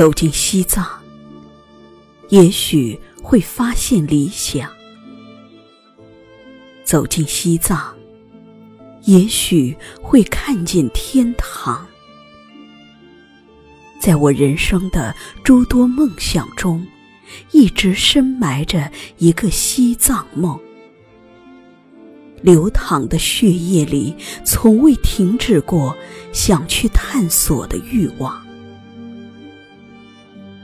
走进西藏，也许会发现理想；走进西藏，也许会看见天堂。在我人生的诸多梦想中，一直深埋着一个西藏梦。流淌的血液里，从未停止过想去探索的欲望。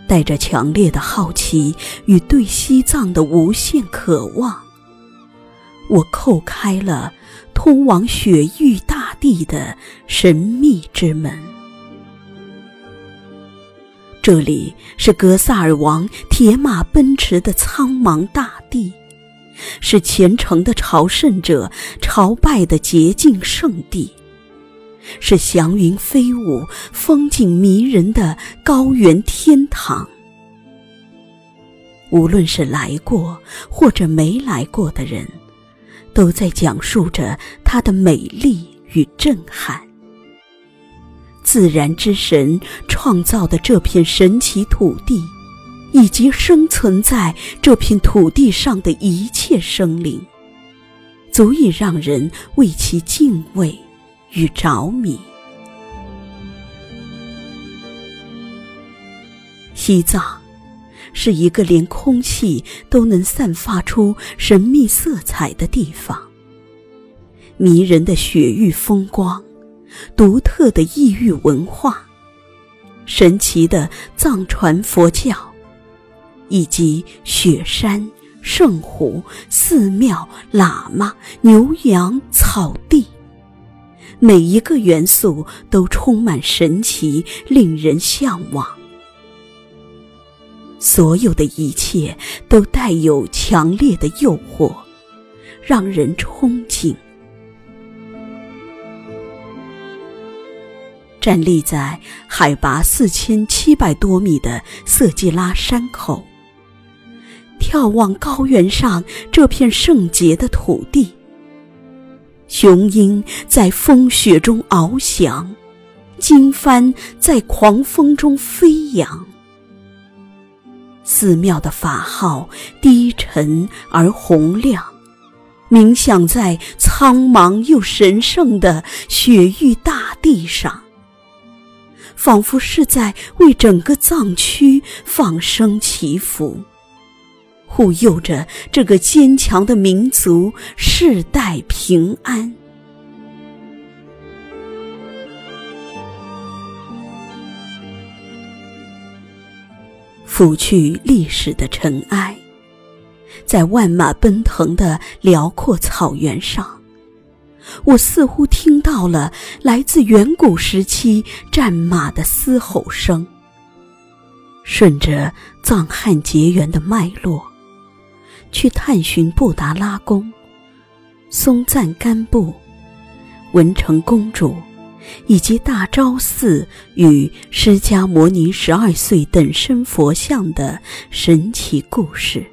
带着强烈的好奇与对西藏的无限渴望，我叩开了通往雪域大地的神秘之门。这里是格萨尔王铁马奔驰的苍茫大地。是虔诚的朝圣者朝拜的洁净圣地，是祥云飞舞、风景迷人的高原天堂。无论是来过或者没来过的人，都在讲述着它的美丽与震撼。自然之神创造的这片神奇土地。以及生存在这片土地上的一切生灵，足以让人为其敬畏与着迷。西藏是一个连空气都能散发出神秘色彩的地方，迷人的雪域风光，独特的异域文化，神奇的藏传佛教。以及雪山、圣湖、寺庙、喇嘛、牛羊、草地，每一个元素都充满神奇，令人向往。所有的一切都带有强烈的诱惑，让人憧憬。站立在海拔四千七百多米的色季拉山口。眺望高原上这片圣洁的土地，雄鹰在风雪中翱翔，经幡在狂风中飞扬。寺庙的法号低沉而洪亮，冥想在苍茫又神圣的雪域大地上，仿佛是在为整个藏区放声祈福。护佑着这个坚强的民族世代平安。拂去历史的尘埃，在万马奔腾的辽阔草原上，我似乎听到了来自远古时期战马的嘶吼声。顺着藏汉结缘的脉络。去探寻布达拉宫、松赞干布、文成公主，以及大昭寺与释迦牟尼十二岁等身佛像的神奇故事，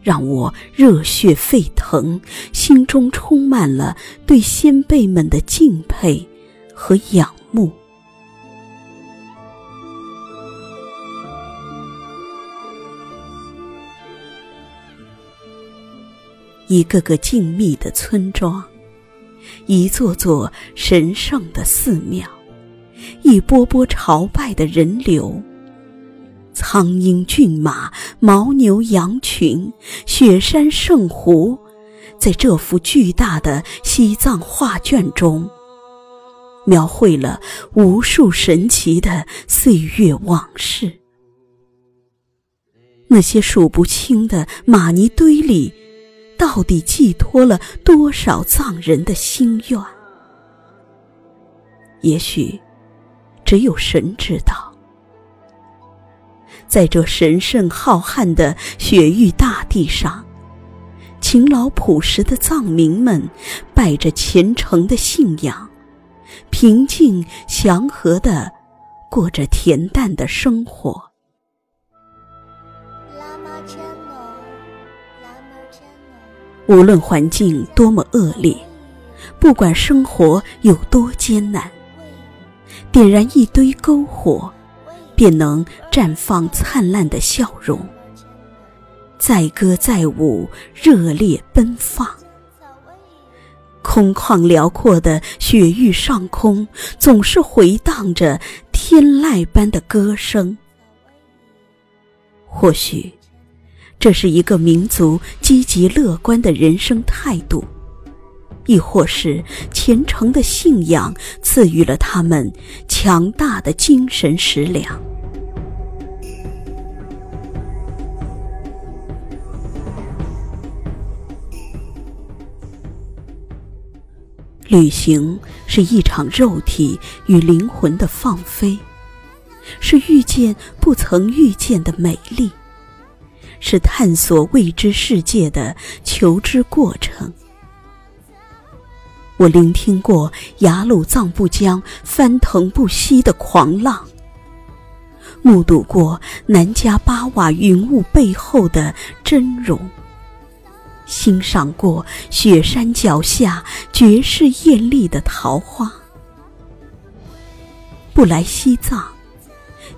让我热血沸腾，心中充满了对先辈们的敬佩和仰慕。一个个静谧的村庄，一座座神圣的寺庙，一波波朝拜的人流，苍鹰骏马、牦牛羊群、雪山圣湖，在这幅巨大的西藏画卷中，描绘了无数神奇的岁月往事。那些数不清的玛尼堆里。到底寄托了多少藏人的心愿？也许只有神知道。在这神圣浩瀚的雪域大地上，勤劳朴实的藏民们拜着虔诚的信仰，平静祥和的过着恬淡的生活。无论环境多么恶劣，不管生活有多艰难，点燃一堆篝火，便能绽放灿烂的笑容，载歌载舞，热烈奔放。空旷辽阔的雪域上空，总是回荡着天籁般的歌声。或许，这是一个民族积极乐观的人生态度。亦或是虔诚的信仰赐予了他们强大的精神食粮。旅行是一场肉体与灵魂的放飞，是遇见不曾遇见的美丽，是探索未知世界的求知过程。我聆听过雅鲁藏布江翻腾不息的狂浪，目睹过南迦巴瓦云雾背后的真容，欣赏过雪山脚下绝世艳丽的桃花。不来西藏，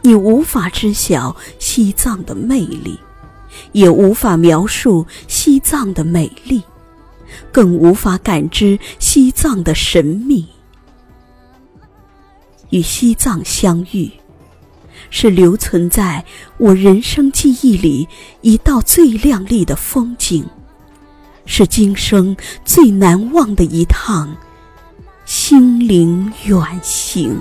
你无法知晓西藏的魅力，也无法描述西藏的美丽。更无法感知西藏的神秘。与西藏相遇，是留存在我人生记忆里一道最亮丽的风景，是今生最难忘的一趟心灵远行。